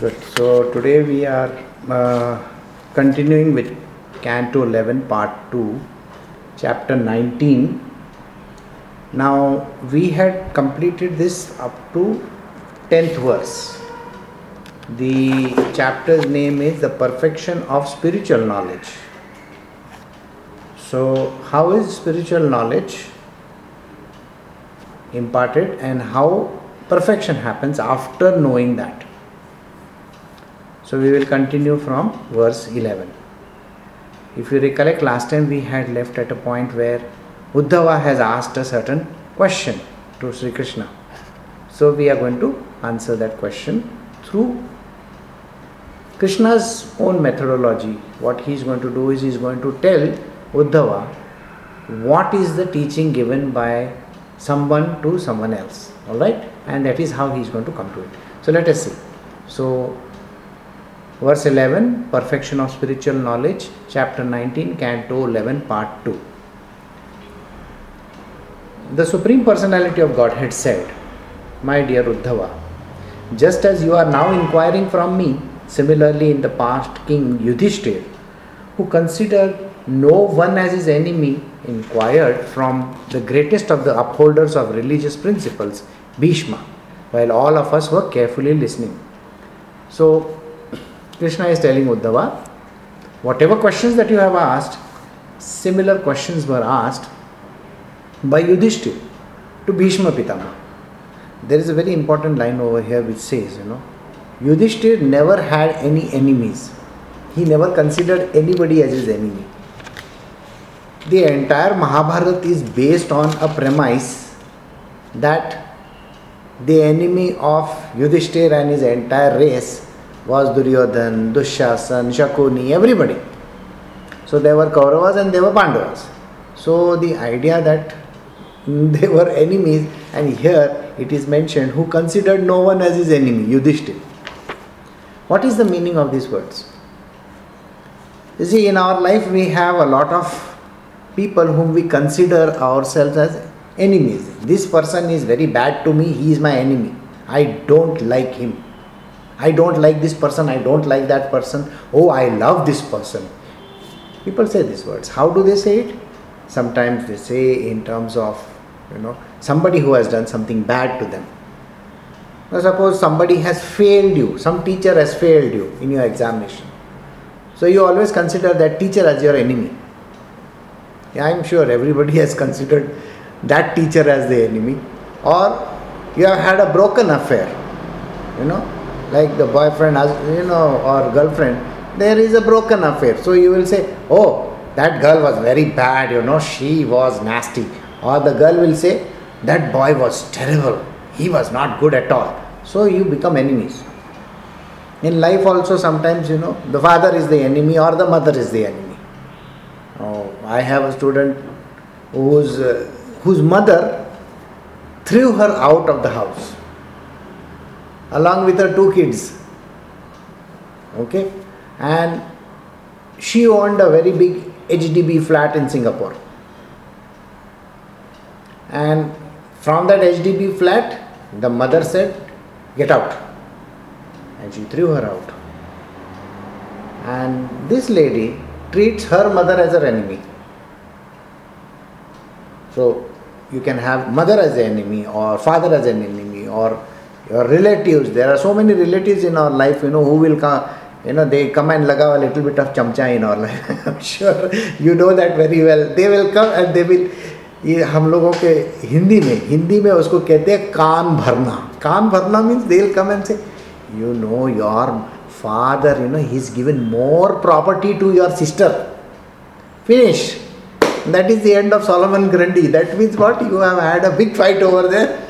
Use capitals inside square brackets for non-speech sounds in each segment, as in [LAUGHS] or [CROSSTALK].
Good. So today we are uh, continuing with Canto 11, Part 2, Chapter 19. Now we had completed this up to 10th verse. The chapter's name is The Perfection of Spiritual Knowledge. So, how is spiritual knowledge imparted and how perfection happens after knowing that? So we will continue from verse 11. If you recollect, last time we had left at a point where Uddhava has asked a certain question to Sri Krishna. So we are going to answer that question through Krishna's own methodology. What he is going to do is he is going to tell Uddhava what is the teaching given by someone to someone else. Alright? And that is how he is going to come to it. So let us see. So Verse 11 Perfection of Spiritual Knowledge, Chapter 19, Canto 11, Part 2. The Supreme Personality of Godhead said, My dear Uddhava, just as you are now inquiring from me, similarly in the past King Yudhishthir, who considered no one as his enemy, inquired from the greatest of the upholders of religious principles, Bhishma, while all of us were carefully listening. So, Krishna is telling Uddhava, whatever questions that you have asked, similar questions were asked by Yudhishthir to Bhishma Pitama. There is a very important line over here which says, you know, Yudhishthir never had any enemies. He never considered anybody as his enemy. The entire Mahabharata is based on a premise that the enemy of Yudhishthir and his entire race was Duryodhan, Dushasan, Shakuni, everybody. So there were Kauravas and there were Pandavas. So the idea that [LAUGHS] they were enemies, and here it is mentioned who considered no one as his enemy, Yudhishthir. What is the meaning of these words? You see, in our life we have a lot of people whom we consider ourselves as enemies. This person is very bad to me, he is my enemy. I don't like him. I don't like this person, I don't like that person. Oh, I love this person. People say these words. How do they say it? Sometimes they say in terms of, you know, somebody who has done something bad to them. Now, suppose somebody has failed you, some teacher has failed you in your examination. So you always consider that teacher as your enemy. Yeah, I'm sure everybody has considered that teacher as the enemy. Or you have had a broken affair, you know, like the boyfriend, you know, or girlfriend, there is a broken affair. So you will say, oh, that girl was very bad, you know, she was nasty. Or the girl will say, that boy was terrible, he was not good at all. So you become enemies. In life, also, sometimes, you know, the father is the enemy or the mother is the enemy. Oh, I have a student whose, uh, whose mother threw her out of the house along with her two kids. Okay? And she owned a very big HDB flat in Singapore. And from that HDB flat, the mother said, Get out. And she threw her out. And this lady treats her mother as her enemy. So you can have mother as an enemy or father as an enemy or your relatives there are so many relatives in our life you know who will come you know they come and lagav a little bit of chamcha in our life [LAUGHS] i'm sure you know that very well they will come and they will ये हम लोगों के हिंदी में हिंदी में उसको कहते हैं कान भरना कान भरना means they will come and say you know your father you know he is given more property to your sister finish that is the end of Solomon Grundy. That means what? You have had a big fight over there.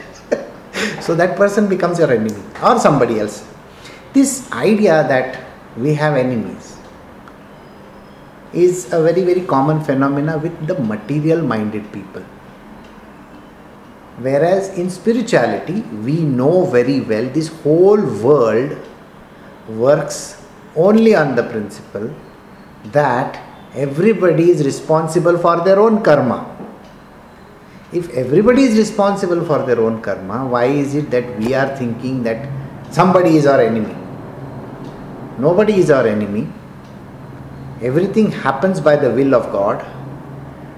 so that person becomes your enemy or somebody else. This idea that we have enemies is a very very common phenomena with the material minded people. Whereas in spirituality, we know very well this whole world works only on the principle that everybody is responsible for their own karma. If everybody is responsible for their own karma, why is it that we are thinking that somebody is our enemy? Nobody is our enemy. Everything happens by the will of God.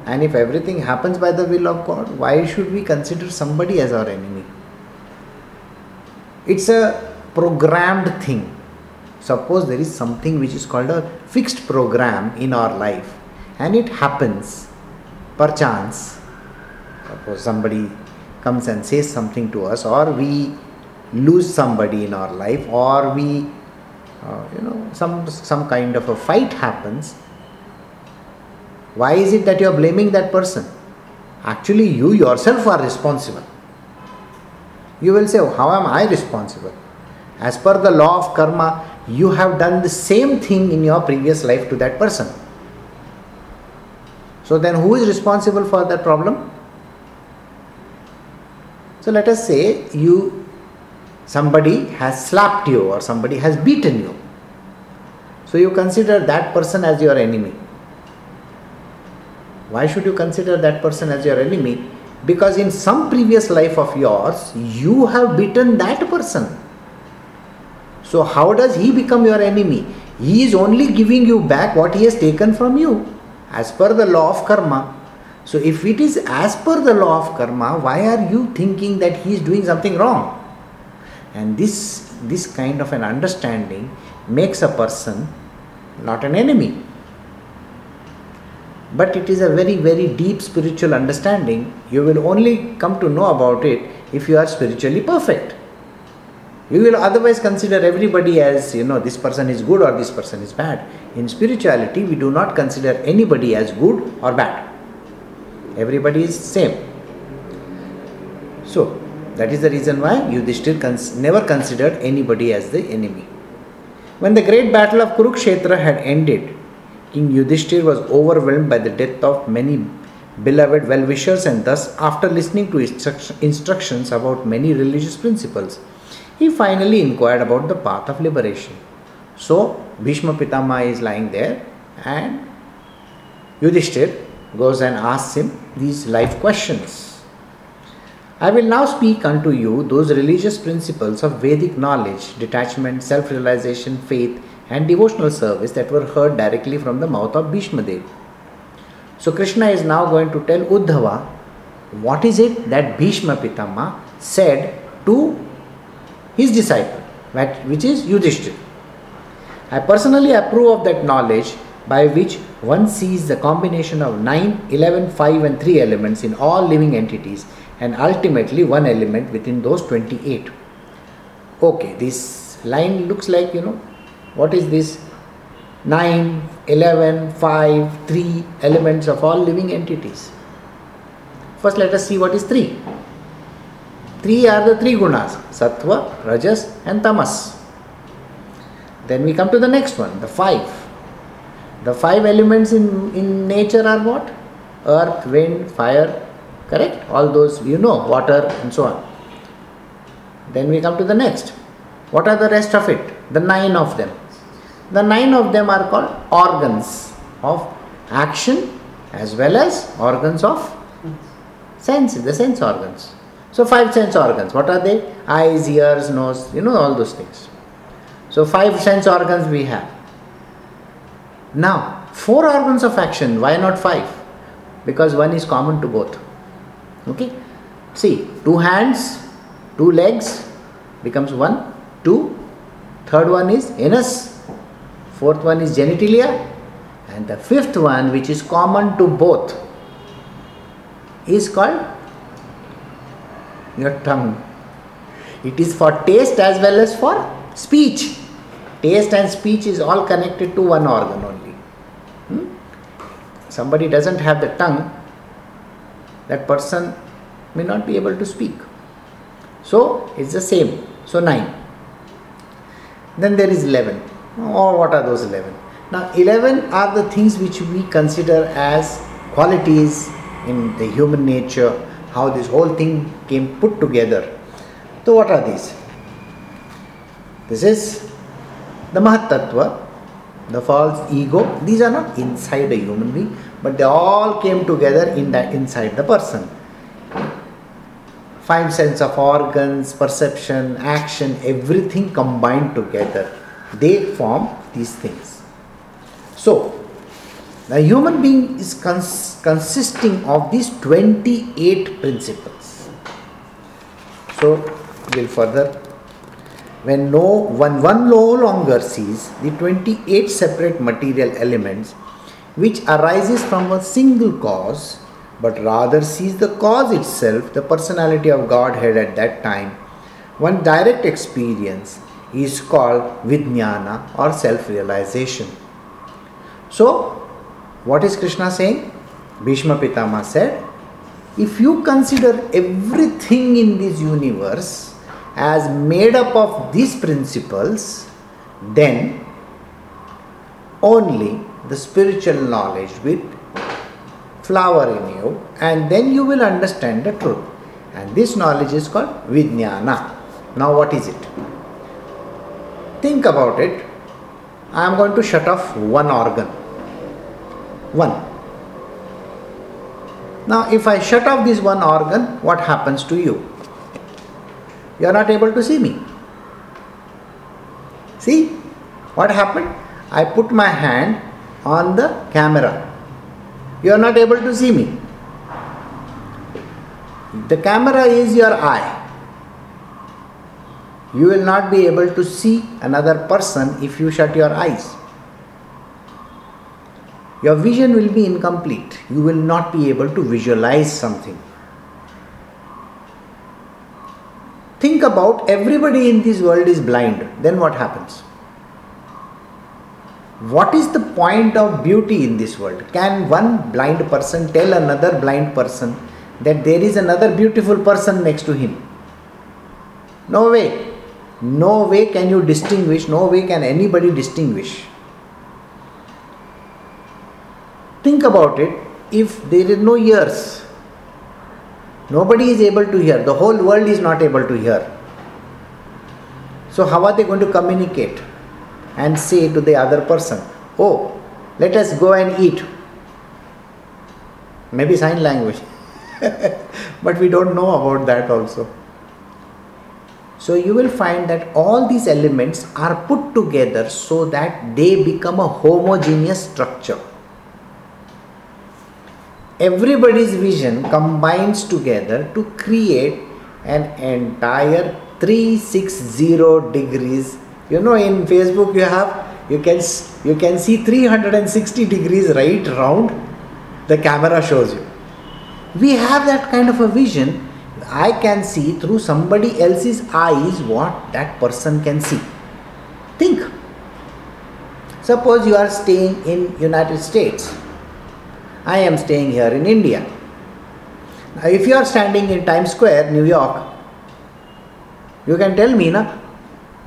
And if everything happens by the will of God, why should we consider somebody as our enemy? It's a programmed thing. Suppose there is something which is called a fixed program in our life, and it happens perchance. Suppose somebody comes and says something to us, or we lose somebody in our life, or we uh, you know some some kind of a fight happens why is it that you are blaming that person? Actually you yourself are responsible. You will say oh, how am i responsible? As per the law of karma you have done the same thing in your previous life to that person. So then who is responsible for that problem so let us say you somebody has slapped you or somebody has beaten you. So you consider that person as your enemy. Why should you consider that person as your enemy? Because in some previous life of yours, you have beaten that person. So, how does he become your enemy? He is only giving you back what he has taken from you as per the law of karma. So, if it is as per the law of karma, why are you thinking that he is doing something wrong? and this this kind of an understanding makes a person not an enemy. But it is a very very deep spiritual understanding. You will only come to know about it if you are spiritually perfect. You will otherwise consider everybody as you know this person is good or this person is bad. In spirituality we do not consider anybody as good or bad everybody is same so that is the reason why Yudhishthir cons- never considered anybody as the enemy. When the great battle of Kurukshetra had ended, King Yudhishthir was overwhelmed by the death of many beloved well wishers, and thus, after listening to instru- instructions about many religious principles, he finally inquired about the path of liberation. So, Bhishma Pitama is lying there, and Yudhishthir goes and asks him these life questions. I will now speak unto you those religious principles of Vedic knowledge, detachment, self realization, faith, and devotional service that were heard directly from the mouth of Bhishma Dev. So, Krishna is now going to tell Uddhava what is it that Bhishma Pitama said to his disciple, which is Yudhishthira. I personally approve of that knowledge by which one sees the combination of 9, 11, 5, and 3 elements in all living entities and ultimately one element within those 28 okay this line looks like you know what is this? 9 11 5 3 elements of all living entities. First let us see what is 3 three are the three gunas sattva rajas and tamas. Then we come to the next one the five the five elements in, in nature are what earth wind fire Correct? All those you know, water and so on. Then we come to the next. What are the rest of it? The nine of them. The nine of them are called organs of action as well as organs of sense, the sense organs. So, five sense organs. What are they? Eyes, ears, nose, you know, all those things. So, five sense organs we have. Now, four organs of action. Why not five? Because one is common to both. Okay? See two hands two legs becomes one two. Third one is anus. Fourth one is genitalia. And the fifth one which is common to both is called your tongue. It is for taste as well as for speech taste and speech is all connected to one organ only hmm? somebody doesn't have the tongue that person may not be able to speak. So it's the same. So 9. Then there is 11. Or what are those 11? Now 11 are the things which we consider as qualities in the human nature, how this whole thing came put together. So what are these? This is the Mahatattva, the false ego. These are not inside a human being, but they all came together in that inside the person. Five sense of organs, perception, action, everything combined together They form these things. So, the human being is cons- consisting of these 28 principles. So, we'll further. When no one, one no longer sees the 28 separate material elements which arises from a single cause, but rather sees the cause itself, the personality of Godhead at that time, one direct experience is called Vijnana or self realization. So, what is Krishna saying? Bhishma Pitama said, if you consider everything in this universe as made up of these principles, then only the spiritual knowledge will flower in you, and then you will understand the truth. And this knowledge is called Vijnana. Now, what is it? Think about it. I am going to shut off one organ. One. Now, if I shut off this one organ, what happens to you? You are not able to see me. See what happened? I put my hand on the camera. You are not able to see me. The camera is your eye. You will not be able to see another person if you shut your eyes. Your vision will be incomplete. You will not be able to visualize something. Think about everybody in this world is blind. Then what happens? What is the point of beauty in this world? Can one blind person tell another blind person that there is another beautiful person next to him? No way. No way can you distinguish, no way can anybody distinguish. Think about it if there is no ears, nobody is able to hear, the whole world is not able to hear. So, how are they going to communicate and say to the other person, Oh, let us go and eat? Maybe sign language. [LAUGHS] but we don't know about that also. So you will find that all these elements are put together so that they become a homogeneous structure. Everybody's vision combines together to create an entire 360 degrees. You know, in Facebook, you have you can you can see 360 degrees right round. The camera shows you. We have that kind of a vision I can see through somebody else's eyes what that person can see. Think. Suppose you are staying in United States. I am staying here in India. Now, if you are standing in Times Square, New York, you can tell me, na,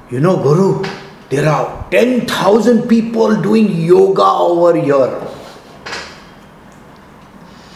you know, Guru, there are 10,000 people doing yoga over here.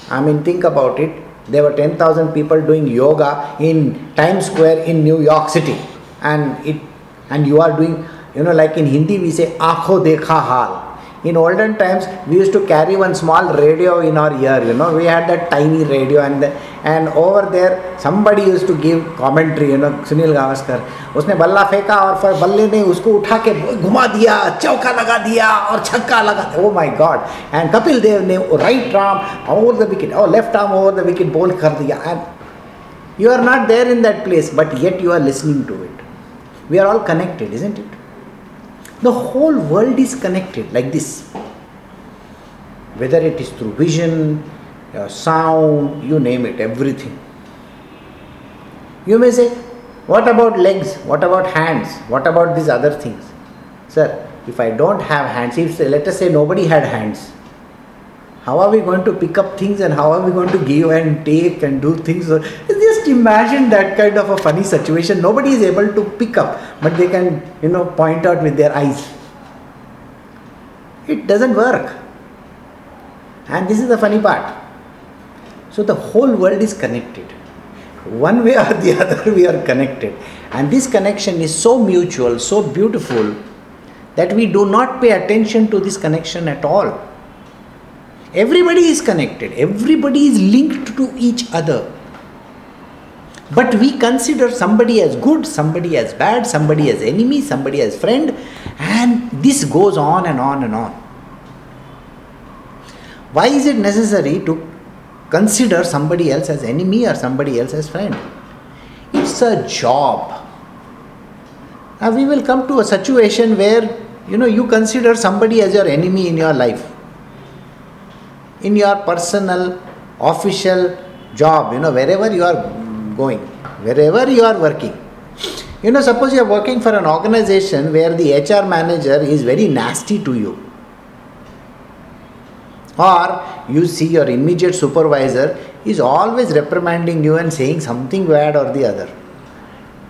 I mean, think about it there were 10,000 people doing yoga in Times Square in New York City. And it and you are doing, you know, like in Hindi we say Aakho dekha hal In olden times, we used to carry one small radio in our ear. You know, we had that tiny radio, and the, and over there somebody used to give commentary. You know, Sunil Gavaskar. उसने बल्ला फेंका और फिर बल्ले ने उसको उठा के घुमा दिया चौका लगा दिया और छक्का लगा oh my God and Kapil Dev ने right arm over the wicket और left arm over the wicket ball कर दिया and you are not there in that place but yet you are listening to it we are all connected isn't it The whole world is connected like this. Whether it is through vision uh, sound you name it everything. You may say what about legs? What about hands? What about these other things? Sir if i don't have hands if let us say nobody had hands how are we going to pick up things and how are we going to give and take and do things? Just imagine that kind of a funny situation. Nobody is able to pick up, but they can, you know, point out with their eyes. It doesn't work. And this is the funny part. So the whole world is connected. One way or the [LAUGHS] other, we are connected. And this connection is so mutual, so beautiful, that we do not pay attention to this connection at all Everybody is connected, everybody is linked to each other. But we consider somebody as good, somebody as bad, somebody as enemy, somebody as friend, and this goes on and on and on. Why is it necessary to consider somebody else as enemy or somebody else as friend? It's a job. Now we will come to a situation where you know you consider somebody as your enemy in your life. In your personal, official job, you know, wherever you are going, wherever you are working. You know, suppose you are working for an organization where the HR manager is very nasty to you. Or you see your immediate supervisor is always reprimanding you and saying something bad or the other.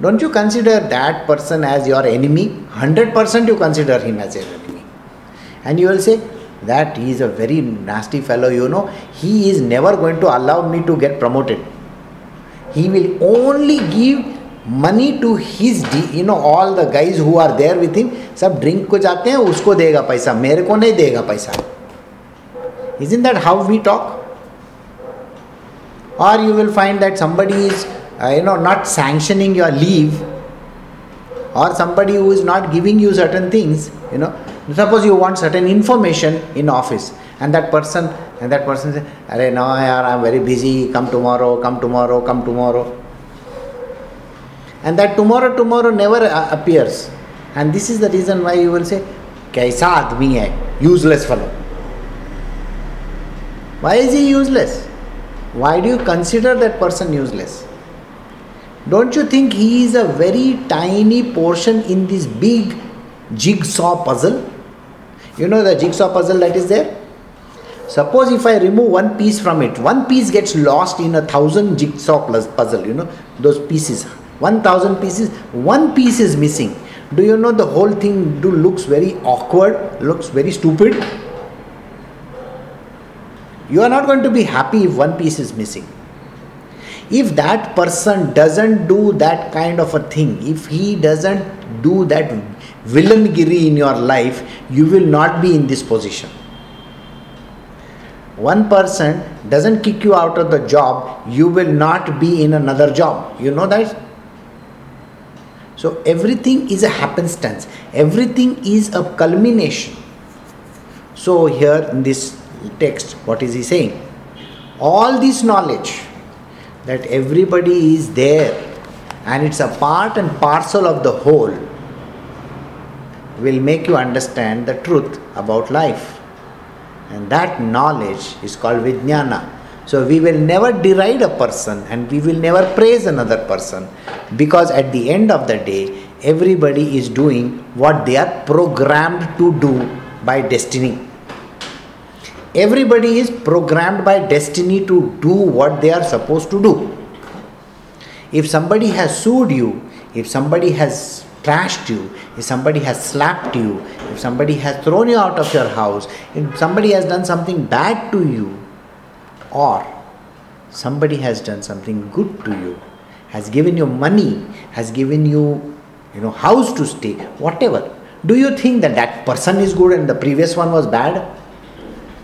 Don't you consider that person as your enemy? 100% you consider him as your enemy. And you will say, that he is a very nasty fellow, you know, he is never going to allow me to get promoted he will only give money to his you know all the guys who are there with him सब drink को जाते हैं उसको देगा पैसा मेरे को नहीं देगा पैसा is in that how we talk or you will find that somebody is uh, you know not sanctioning your leave or somebody who is not giving you certain things you know suppose you want certain information in office and that person and that person says Array, no yaar, i'm very busy. Come tomorrow come tomorrow come tomorrow. And that tomorrow tomorrow never uh, appears. And this is the reason why you will say kaisa admi hai? Useless fellow. Why is he useless? Why do you consider that person useless? Don't you think he is a very tiny portion in this big jigsaw puzzle? You know the jigsaw puzzle that is there? Suppose if I remove one piece from it, one piece gets lost in a thousand jigsaw puzzle, you know, those pieces, 1000 pieces, one piece is missing. Do you know the whole thing do looks very awkward, looks very stupid? You are not going to be happy if one piece is missing. If that person doesn't do that kind of a thing, if he doesn't do that villaingiri in your life, you will not be in this position one person doesn't kick you out of the job, you will not be in another job. You know that? So everything is a happenstance, everything is a culmination. So, here in this text, what is he saying? All this knowledge that everybody is there and it's a part and parcel of the whole will make you understand the truth about life. And that knowledge is called Vijnana. So we will never deride a person and we will never praise another person because at the end of the day, everybody is doing what they are programmed to do by destiny. Everybody is programmed by destiny to do what they are supposed to do. If somebody has sued you, if somebody has trashed you, if somebody has slapped you, if somebody has thrown you out of your house, if somebody has done something bad to you, or somebody has done something good to you, has given you money, has given you, you know, house to stay, whatever. Do you think that that person is good and the previous one was bad?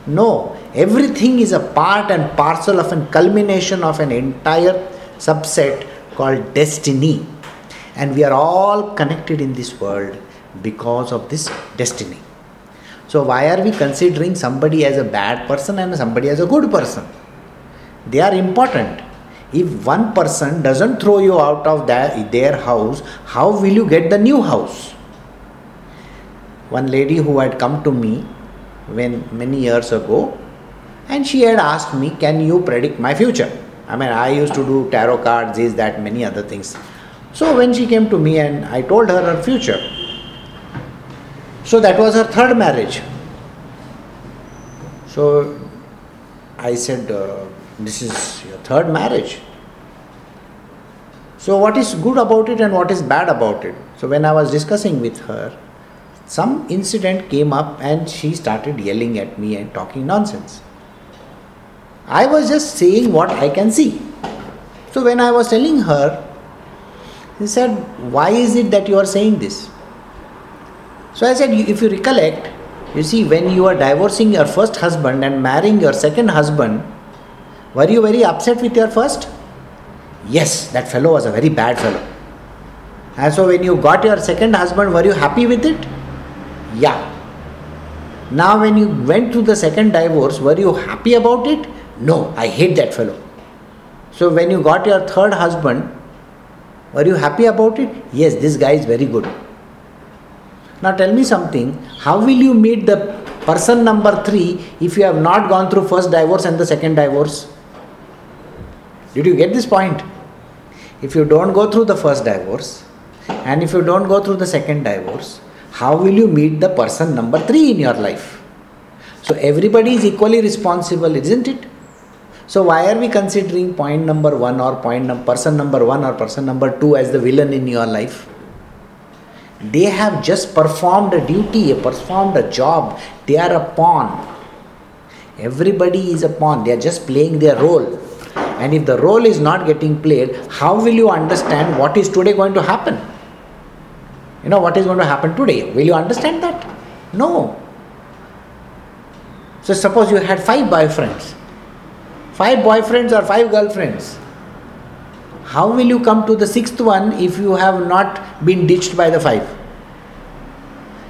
No, everything is a part and parcel of a culmination of an entire subset called destiny and we are all connected in this world because of this destiny. So, why are we considering somebody as a bad person and somebody as a good person? They are important. If one person doesn't throw you out of their, house, how will you get the new house? One lady who had come to me when many years ago and she had asked me, Can you predict my future? I mean, I used to do tarot cards, is that, many other things. So when she came to me and I told her her future, so that was her third marriage. So I said, uh, This is your third marriage. So, what is good about it and what is bad about it? So, when I was discussing with her, some incident came up and she started yelling at me and talking nonsense. I was just saying what I can see. So, when I was telling her he said, Why is it that you are saying this? So I said, If you recollect, you see, when you are divorcing your first husband and marrying your second husband, were you very upset with your first? Yes, that fellow was a very bad fellow. And so when you got your second husband, were you happy with it? Yeah. Now, when you went through the second divorce, were you happy about it? No, I hate that fellow. So, when you got your third husband, were you happy about it? Yes, this guy is very good. Now, tell me something how will you meet the person number three if you have not gone through first divorce and the second divorce? Did you get this point? If you don't go through the first divorce and if you don't go through the second divorce, how will you meet the person number three in your life? So everybody is equally responsible, isn't it? So why are we considering point number one or point num- person number one or person number two as the villain in your life? They have just performed a duty, performed a job. They are a pawn. Everybody is a pawn. They are just playing their role. And if the role is not getting played, how will you understand what is today going to happen? You know what is going to happen today? Will you understand that? No. So, suppose you had five boyfriends, five boyfriends or five girlfriends. How will you come to the sixth one if you have not been ditched by the five?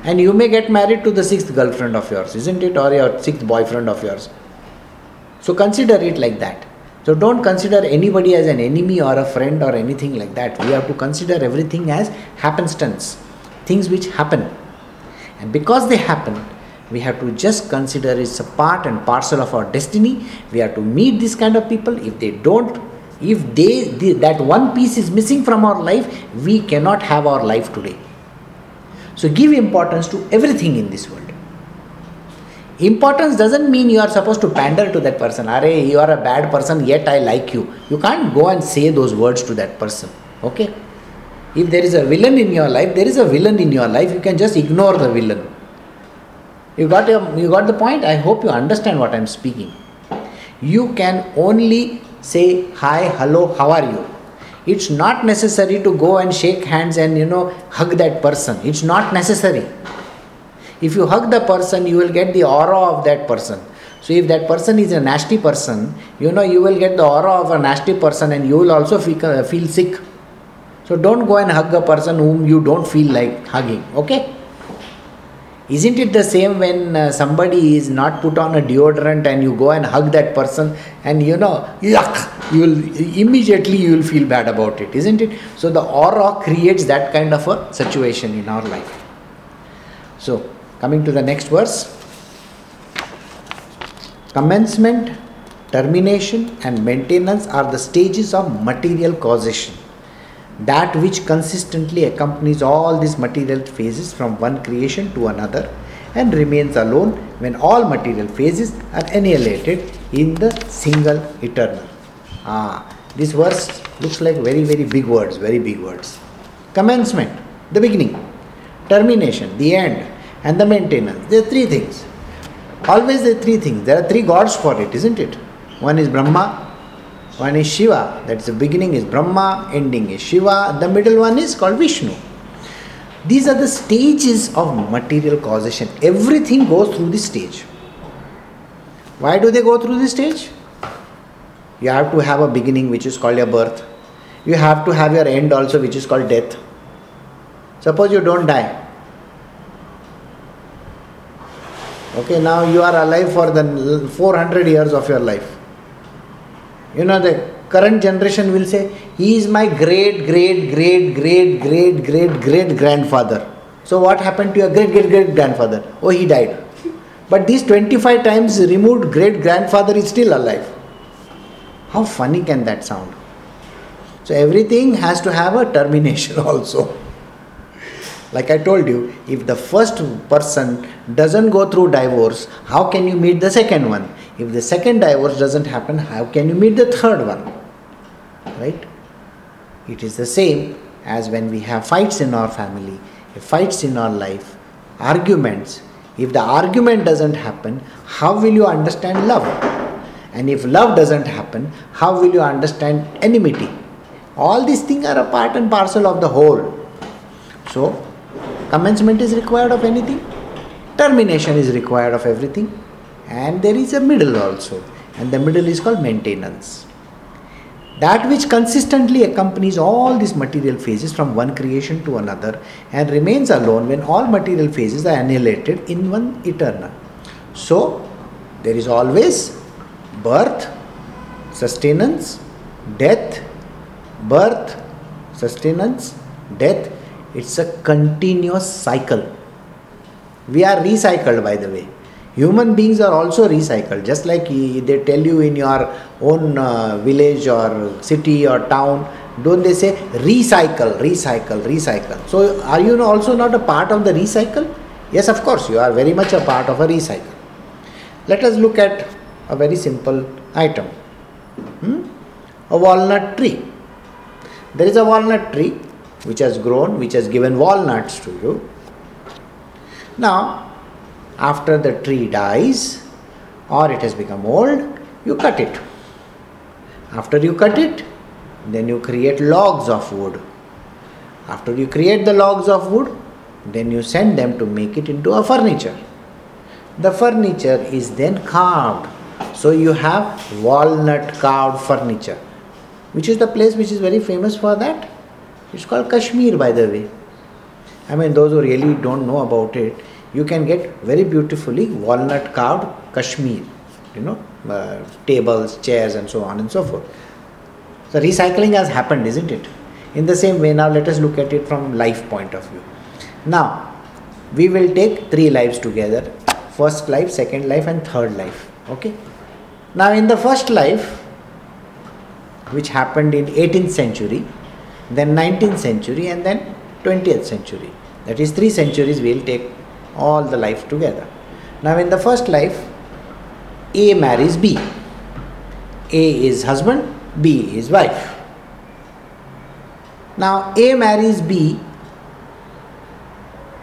And you may get married to the sixth girlfriend of yours, isn't it? Or your sixth boyfriend of yours. So, consider it like that. So, don't consider anybody as an enemy or a friend or anything like that. We have to consider everything as happenstance, things which happen. And because they happen, we have to just consider it's a part and parcel of our destiny. We have to meet this kind of people. If they don't, if they, the, that one piece is missing from our life, we cannot have our life today. So, give importance to everything in this world. Importance doesn't mean you are supposed to pander to that person. Are you are a bad person, yet I like you. You can't go and say those words to that person. Okay? If there is a villain in your life, there is a villain in your life. You can just ignore the villain. You got your, you got the point? I hope you understand what I'm speaking. You can only say hi, hello, how are you? It's not necessary to go and shake hands and you know hug that person. It's not necessary. If you hug the person, you will get the aura of that person. So if that person is a nasty person, you know you will get the aura of a nasty person and you will also feel, feel sick. So don't go and hug a person whom you don't feel like hugging. Okay? Isn't it the same when uh, somebody is not put on a deodorant and you go and hug that person and you know, yuck, you will immediately you will feel bad about it, isn't it? So the aura creates that kind of a situation in our life. So coming to the next verse commencement, termination, and maintenance are the stages of material causation that which consistently accompanies all these material phases from one creation to another and remains alone when all material phases are annihilated in the single eternal. Ah, this verse looks like very, very big words, very big words. Commencement, the beginning, termination, the end, and the maintenance. There are three things. Always there are three things. There are three gods for it, isn't it? One is Brahma, one is Shiva, that's the beginning is Brahma, ending is Shiva, the middle one is called Vishnu. These are the stages of material causation. Everything goes through this stage. Why do they go through this stage? You have to have a beginning which is called your birth. You have to have your end also which is called death. Suppose you don't die. Okay, now you are alive for the 400 years of your life you know, the current generation will say, he is my great, great, great, great, great, great, great grandfather. So, what happened to your great, great, great grandfather? Oh, he died. But these 25 times removed great grandfather is still alive. How funny can that sound? So, everything has to have a termination [LAUGHS] also. Like I told you, if the first person doesn't go through divorce, how can you meet the second one? If the second divorce doesn't happen, how can you meet the third one? Right? It is the same as when we have fights in our family, fights in our life, arguments. If the argument doesn't happen, how will you understand love? And if love doesn't happen, how will you understand enmity? All these things are a part and parcel of the whole. So, commencement is required of anything, termination is required of everything and there is a middle also and the middle is called maintenance that which consistently accompanies all these material phases from one creation to another and remains alone when all material phases are annihilated in one eternal. So, there is always birth, sustenance, death, birth, sustenance, death. It's a continuous cycle. We are recycled, by the way. Human beings are also recycled, just like they tell you in your own uh, village or city or town. Don't they say recycle, recycle, recycle? So, are you also not a part of the recycle? Yes, of course, you are very much a part of a recycle. Let us look at a very simple item hmm? a walnut tree. There is a walnut tree which has grown, which has given walnuts to you. Now, after the tree dies or it has become old, you cut it. After you cut it, then you create logs of wood. After you create the logs of wood, then you send them to make it into a furniture. The furniture is then carved. So you have walnut carved furniture. Which is the place which is very famous for that? It's called Kashmir, by the way. I mean, those who really don't know about it, you can get very beautifully walnut carved Kashmir, you know, uh, tables, chairs, and so on and so forth. So recycling has happened, isn't it? In the same way, now let us look at it from life point of view. Now, we will take three lives together first life, second life, and third life. Okay. Now, in the first life, which happened in 18th century, then 19th century, and then 20th century. That is three centuries. We will take all the life together. Now, in the first life, A marries B. A is husband, B is wife. Now, A marries B.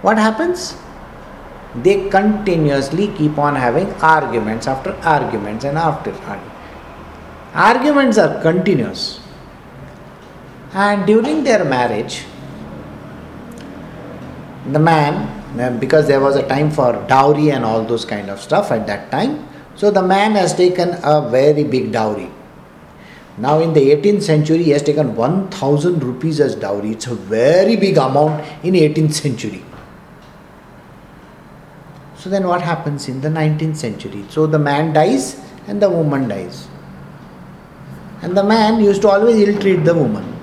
What happens? They continuously keep on having arguments after arguments and after arguments. Arguments are continuous. And during their marriage, the man because there was a time for dowry and all those kind of stuff at that time. So the man has taken a very big dowry. Now in the 18th century, he has taken 1000 rupees as dowry. It's a very big amount in 18th century. So then what happens in the 19th century? So the man dies and the woman dies. And the man used to always ill treat the woman.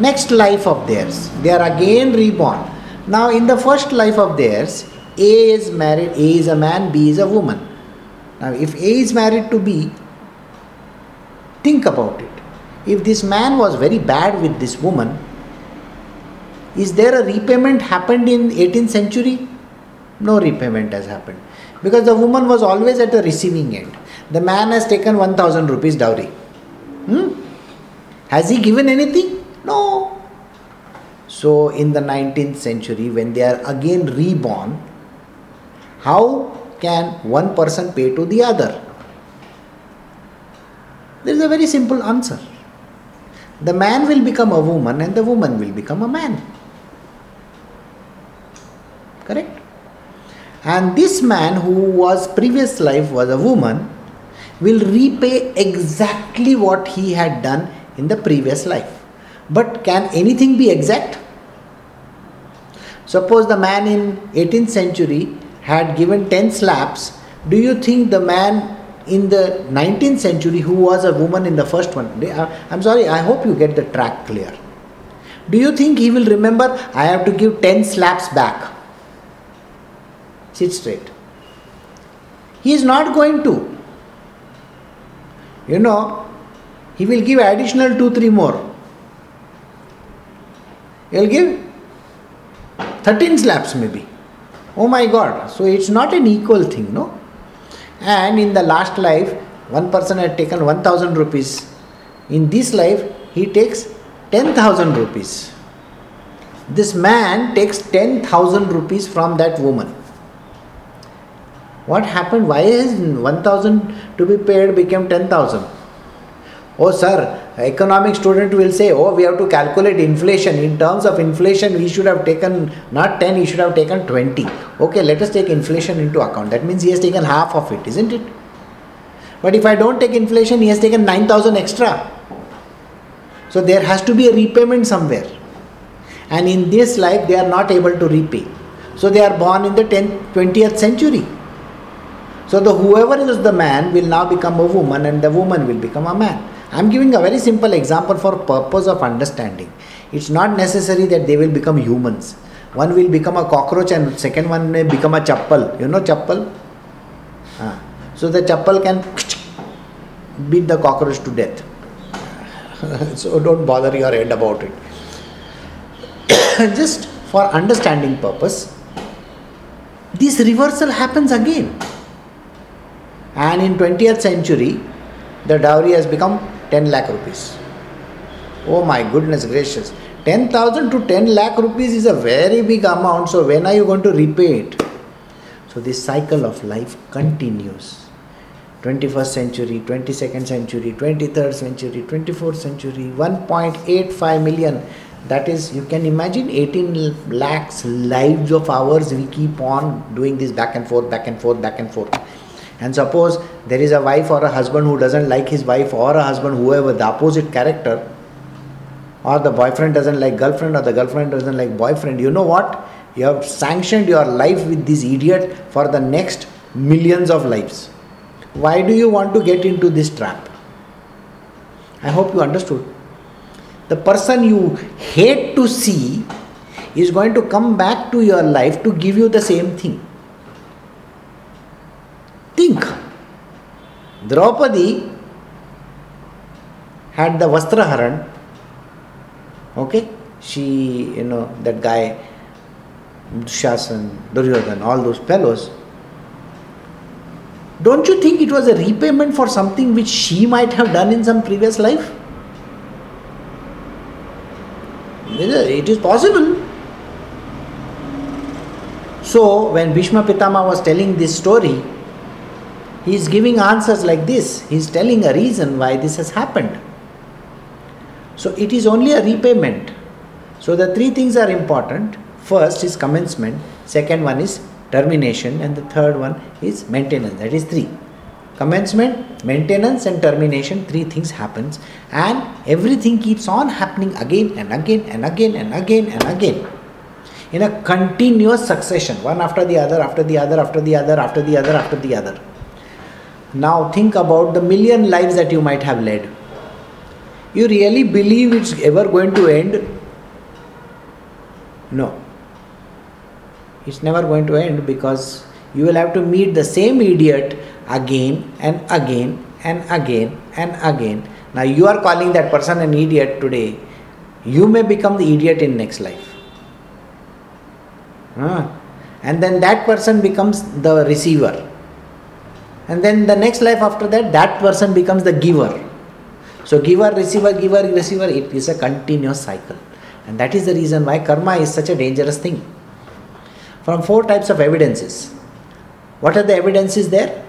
Next life of theirs, they are again reborn now, in the first life of theirs, A is married, A is a man, B is a woman. Now, if A is married to B, think about it. If this man was very bad with this woman, is there a repayment happened in 18th century? No repayment has happened because the woman was always at the receiving end. The man has taken 1000 rupees dowry. Hmm? Has he given anything? No. So, in the 19th century, when they are again reborn, how can one person pay to the other? There is a very simple answer. The man will become a woman and the woman will become a man. Correct? And this man who was previous life was a woman will repay exactly what he had done in the previous life. But can anything be exact? Suppose the man in 18th century had given 10 slaps, do you think the man in the 19th century who was a woman in the first one, I'm sorry, I hope you get the track clear. Do you think he will remember I have to give 10 slaps back? Sit straight. He is not going to. You know, he will give additional 2 3 more. He'll give 13 slaps maybe. Oh my god. So it's not an equal thing, no? And in the last life, one person had taken 1000 rupees. In this life, he takes 10,000 rupees. This man takes 10,000 rupees from that woman. What happened? Why is 1000 to be paid became 10,000? Oh, sir, economic student will say, oh, we have to calculate inflation. In terms of inflation, we should have taken not 10, he should have taken 20. Okay, let us take inflation into account. That means he has taken half of it, isn't it? But if I don't take inflation, he has taken 9000 extra. So there has to be a repayment somewhere. And in this life, they are not able to repay. So they are born in the 10th, 20th century. So the whoever is the man will now become a woman and the woman will become a man. I am giving a very simple example for purpose of understanding. It's not necessary that they will become humans. One will become a cockroach and second one may become a chappal. You know chappal? Ah. So the chappal can beat the cockroach to death. [LAUGHS] so don't bother your head about it. [COUGHS] Just for understanding purpose, this reversal happens again. And in 20th century, the dowry has become 10 lakh rupees. Oh my goodness gracious. 10,000 to 10 lakh rupees is a very big amount. So when are you going to repay it? So this cycle of life continues. 21st century, 22nd century, 23rd century, 24th century, 1.85 million. That is, you can imagine 18 lakhs lives of ours we keep on doing this back and forth, back and forth, back and forth. And suppose there is a wife or a husband who doesn't like his wife or a husband, whoever, the opposite character, or the boyfriend doesn't like girlfriend or the girlfriend doesn't like boyfriend, you know what? You have sanctioned your life with this idiot for the next millions of lives. Why do you want to get into this trap? I hope you understood. The person you hate to see is going to come back to your life to give you the same thing. Think. Draupadi had the Vastraharan. Okay? She, you know, that guy, Dushasan, Duryodhan, all those fellows. Don't you think it was a repayment for something which she might have done in some previous life? It is possible. So, when Bhishma Pitama was telling this story, he is giving answers like this. He is telling a reason why this has happened. So, it is only a repayment. So, the three things are important. First is commencement, second one is termination, and the third one is maintenance. That is three commencement maintenance and termination three things happens and everything keeps on happening again and again and again and again and again in a continuous succession one after the other after the other after the other after the other after the other now think about the million lives that you might have led you really believe it's ever going to end no it's never going to end because you will have to meet the same idiot again and again and again and again. Now you are calling that person an idiot today. You may become the idiot in next life. And then that person becomes the receiver. And then the next life after that, that person becomes the giver. So giver, receiver, giver, receiver, it is a continuous cycle. And that is the reason why karma is such a dangerous thing. From four types of evidences. What are the evidences there?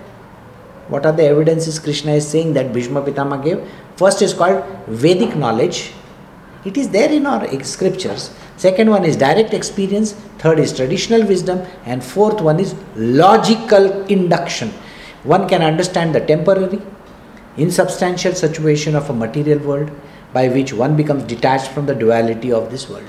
What are the evidences Krishna is saying that Bhishma Pitama gave? First is called Vedic knowledge. It is there in our scriptures. Second one is direct experience. Third is traditional wisdom. And fourth one is logical induction. One can understand the temporary, insubstantial situation of a material world by which one becomes detached from the duality of this world.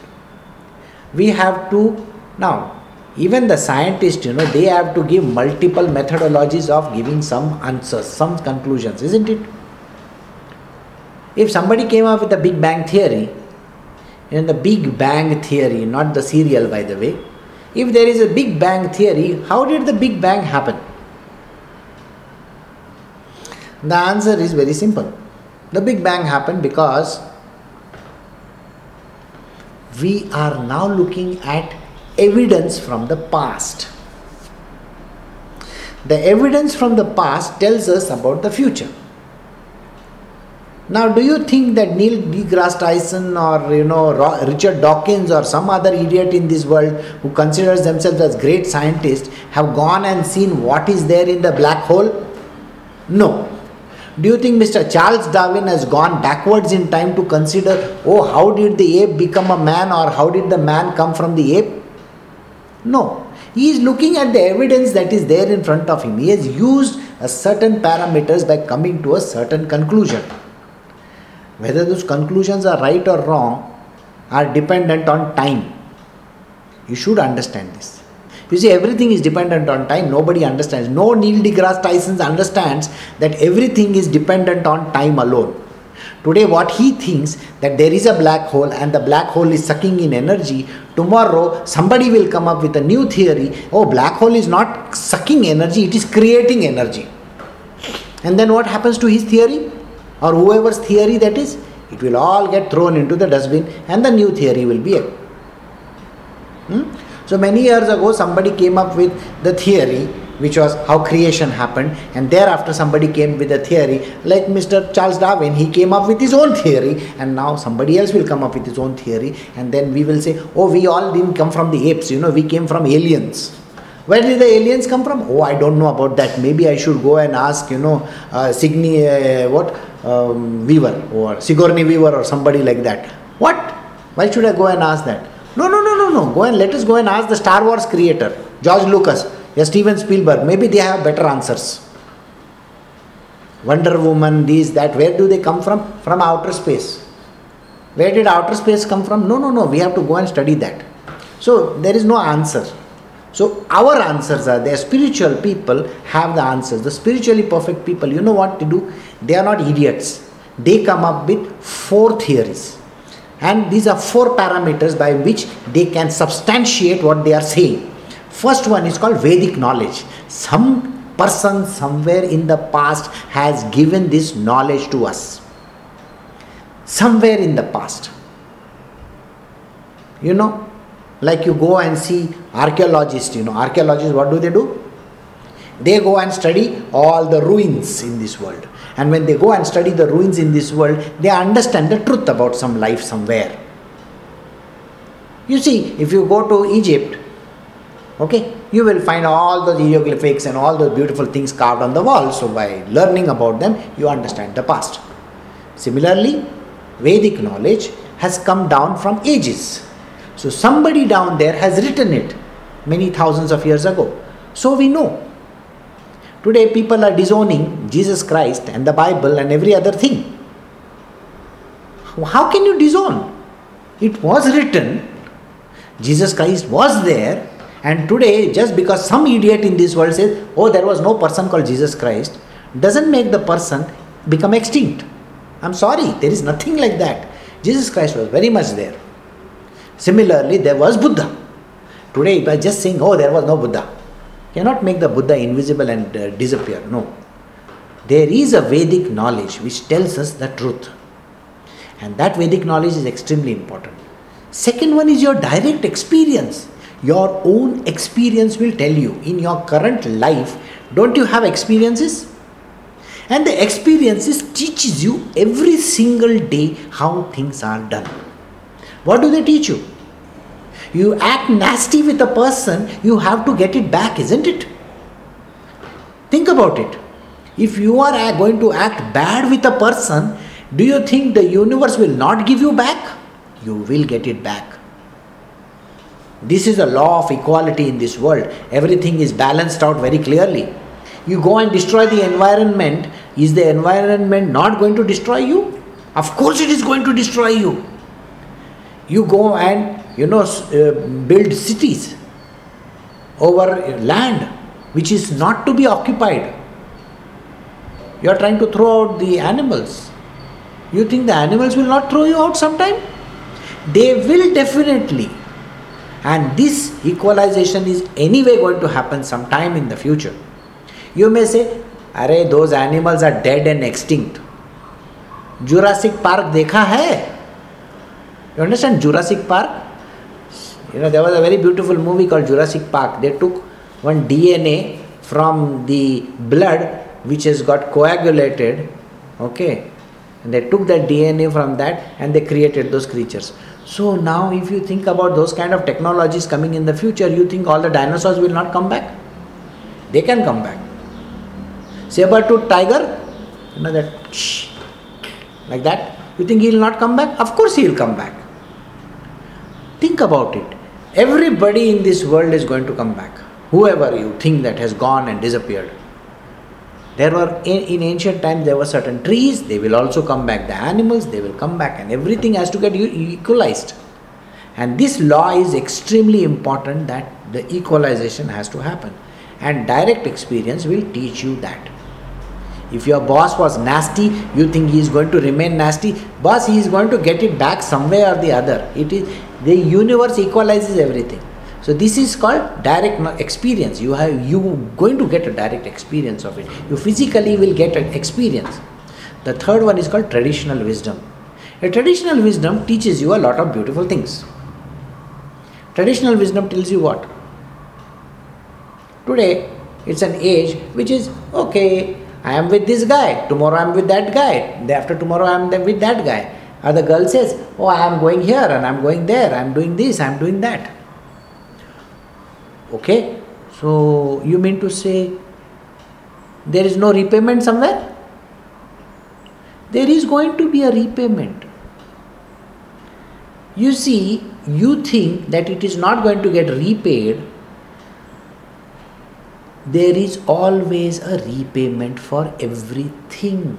We have to now even the scientists you know they have to give multiple methodologies of giving some answers some conclusions isn't it if somebody came up with the big bang theory in the big bang theory not the serial by the way if there is a big bang theory how did the big bang happen the answer is very simple the big bang happened because we are now looking at evidence from the past. The evidence from the past tells us about the future. Now, do you think that Neil deGrasse Tyson or you know Richard Dawkins or some other idiot in this world who considers themselves as great scientists have gone and seen what is there in the black hole? No. Do you think Mr. Charles Darwin has gone backwards in time to consider, oh, how did the ape become a man or how did the man come from the ape? No. He is looking at the evidence that is there in front of him. He has used a certain parameters by coming to a certain conclusion. whether those conclusions are right or wrong are dependent on time. You should understand this. You see, everything is dependent on time. Nobody understands. No Neil deGrasse Tyson understands that everything is dependent on time alone. Today, what he thinks that there is a black hole and the black hole is sucking in energy. Tomorrow, somebody will come up with a new theory. Oh, black hole is not sucking energy; it is creating energy. And then what happens to his theory? Or whoever's theory that is? It will all get thrown into the dustbin and the new theory will be. Hmm? So many years ago, somebody came up with the theory which was how creation happened, and thereafter somebody came with a theory like Mr. Charles Darwin. He came up with his own theory, and now somebody else will come up with his own theory, and then we will say, Oh, we all didn't come from the apes, you know, we came from aliens. Where did the aliens come from? Oh, I don't know about that. Maybe I should go and ask, you know, uh, uh, what, um, Weaver or Sigourney Weaver or somebody like that. What? Why should I go and ask that? No. Go and let us go and ask the Star Wars creator, George Lucas, yeah, Steven Spielberg. Maybe they have better answers. Wonder Woman, these, that. Where do they come from? From outer space. Where did outer space come from? No, no, no. We have to go and study that. So there is no answer. So our answers are there. Spiritual people have the answers. The spiritually perfect people, you know what to do? They are not idiots. They come up with four theories. And these are four parameters by which they can substantiate what they are saying. First one is called Vedic knowledge. Some person somewhere in the past has given this knowledge to us. Somewhere in the past. You know, like you go and see archaeologists, you know, archaeologists, what do they do? They go and study all the ruins in this world. And when they go and study the ruins in this world, they understand the truth about some life somewhere. You see, if you go to Egypt, okay, you will find all those hieroglyphics and all those beautiful things carved on the wall. So, by learning about them, you understand the past. Similarly, Vedic knowledge has come down from ages so somebody down there has written it many thousands of years ago. So we know. Today people are disowning Jesus Christ and the Bible and every other thing. How can you disown? It was written, Jesus Christ was there, and today, just because some idiot in this world says, Oh, there was no person called Jesus Christ, doesn't make the person become extinct. I'm sorry, there is nothing like that. Jesus Christ was very much there. Similarly, there was Buddha. Today, by just saying, oh, there was no Buddha, cannot make the Buddha invisible and uh, disappear. No. There is a Vedic knowledge which tells us the truth. And that Vedic knowledge is extremely important. Second one is your direct experience. Your own experience will tell you in your current life, don't you have experiences? And the experiences teaches you every single day how things are done. What do they teach you? You act nasty with a person, you have to get it back, isn't it? Think about it. If you are going to act bad with a person, do you think the universe will not give you back? You will get it back. This is a law of equality in this world. Everything is balanced out very clearly. You go and destroy the environment, is the environment not going to destroy you? Of course, it is going to destroy you. You go and you know, uh, build cities over land which is not to be occupied. You are trying to throw out the animals. You think the animals will not throw you out sometime? They will definitely. And this equalization is anyway going to happen sometime in the future. You may say, अरे those animals are dead and extinct. Jurassic Park देखा है? You understand Jurassic Park? you know, there was a very beautiful movie called Jurassic Park. They took one DNA from the blood which has got coagulated, okay, and they took that DNA from that and they created those creatures. So now, if you think about those kind of technologies coming in the future, you think all the dinosaurs will not come back? They can come back. Saber-tooth tiger, you know that, shh, like that. You think he will not come back? Of course he will come back. Think about it. Everybody in this world is going to come back. Whoever you think that has gone and disappeared. There were in, in ancient times there were certain trees, they will also come back. The animals, they will come back, and everything has to get equalized. And this law is extremely important that the equalization has to happen. And direct experience will teach you that. If your boss was nasty, you think he is going to remain nasty. Boss, he is going to get it back some way or the other. It is the universe equalizes everything. So this is called direct experience. You have you going to get a direct experience of it. You physically will get an experience. The third one is called traditional wisdom. A traditional wisdom teaches you a lot of beautiful things. Traditional wisdom tells you what? Today, it's an age which is okay, I am with this guy, tomorrow I am with that guy, after tomorrow I am with that guy. Or the girl says, Oh, I am going here and I am going there, I am doing this, I am doing that. Okay, so you mean to say there is no repayment somewhere? There is going to be a repayment. You see, you think that it is not going to get repaid there is always a repayment for everything.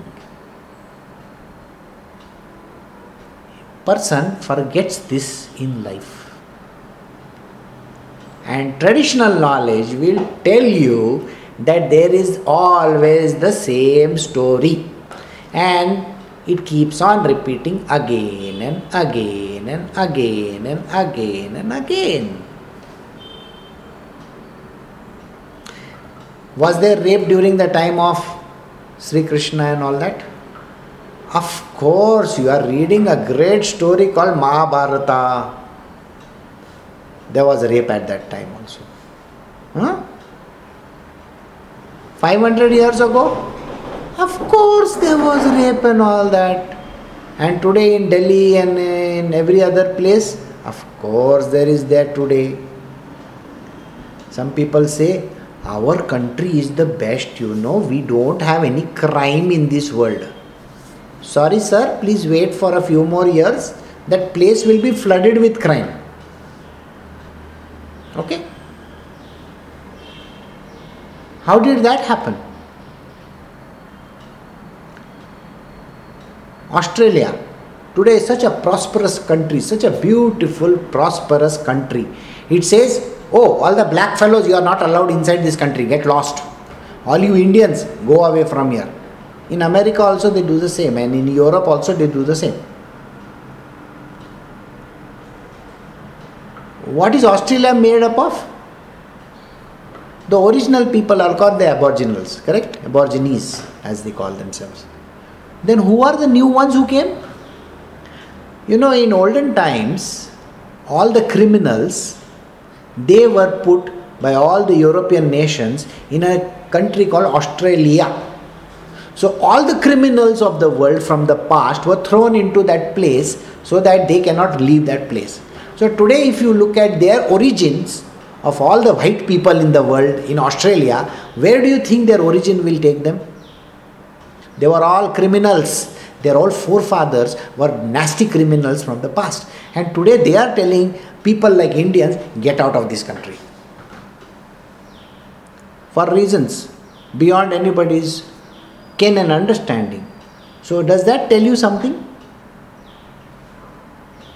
Person forgets this in life. And traditional knowledge will tell you that there is always the same story. And it keeps on repeating again and again and again and again and again. Was there rape during the time of Sri Krishna and all that? Of course, you are reading a great story called Mahabharata. There was rape at that time also. Huh? 500 years ago? Of course, there was rape and all that. And today in Delhi and in every other place, of course, there is that today. Some people say our country is the best, you know. We don't have any crime in this world. Sorry, sir, please wait for a few more years. That place will be flooded with crime. Okay? How did that happen? Australia, today is such a prosperous country, such a beautiful, prosperous country. It says Oh, all the black fellows, you are not allowed inside this country, get lost. All you Indians, go away from here. In America also they do the same, and in Europe also they do the same. What is Australia made up of? The original people are called the Aboriginals, correct? Aborigines, as they call themselves. Then who are the new ones who came? You know, in olden times, all the criminals they were put by all the European nations in a country called Australia. So, all the criminals of the world from the past were thrown into that place so that they cannot leave that place. So, today, if you look at their origins of all the white people in the world in Australia, where do you think their origin will take them? They were all criminals. Their all forefathers were nasty criminals from the past. And today they are telling people like Indians get out of this country. For reasons beyond anybody's ken and understanding. So, does that tell you something?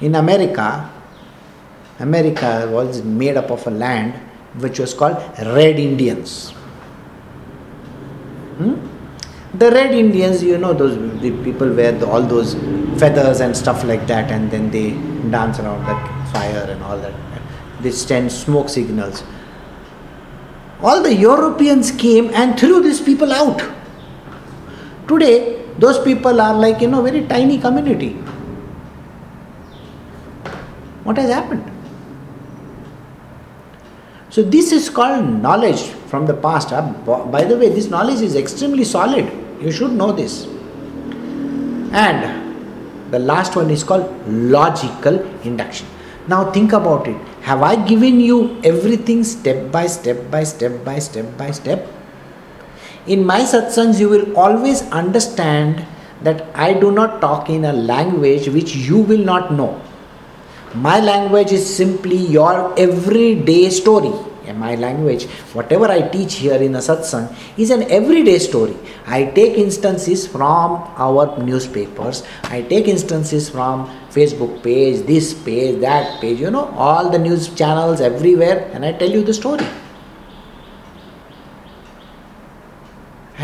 In America, America was made up of a land which was called Red Indians. Hmm? The Red Indians, you know, those the people wear the, all those feathers and stuff like that, and then they dance around the fire and all that. They send smoke signals. All the Europeans came and threw these people out. Today, those people are like, you know, very tiny community. What has happened? So, this is called knowledge from the past. Uh, by the way, this knowledge is extremely solid. You should know this. And the last one is called logical induction. Now think about it. Have I given you everything step by step by step by step by step? In my satsangs, you will always understand that I do not talk in a language which you will not know. My language is simply your everyday story, my language, whatever I teach here in a satsang is an everyday story. I take instances from our newspapers, I take instances from Facebook page, this page, that page, you know, all the news channels everywhere, and I tell you the story.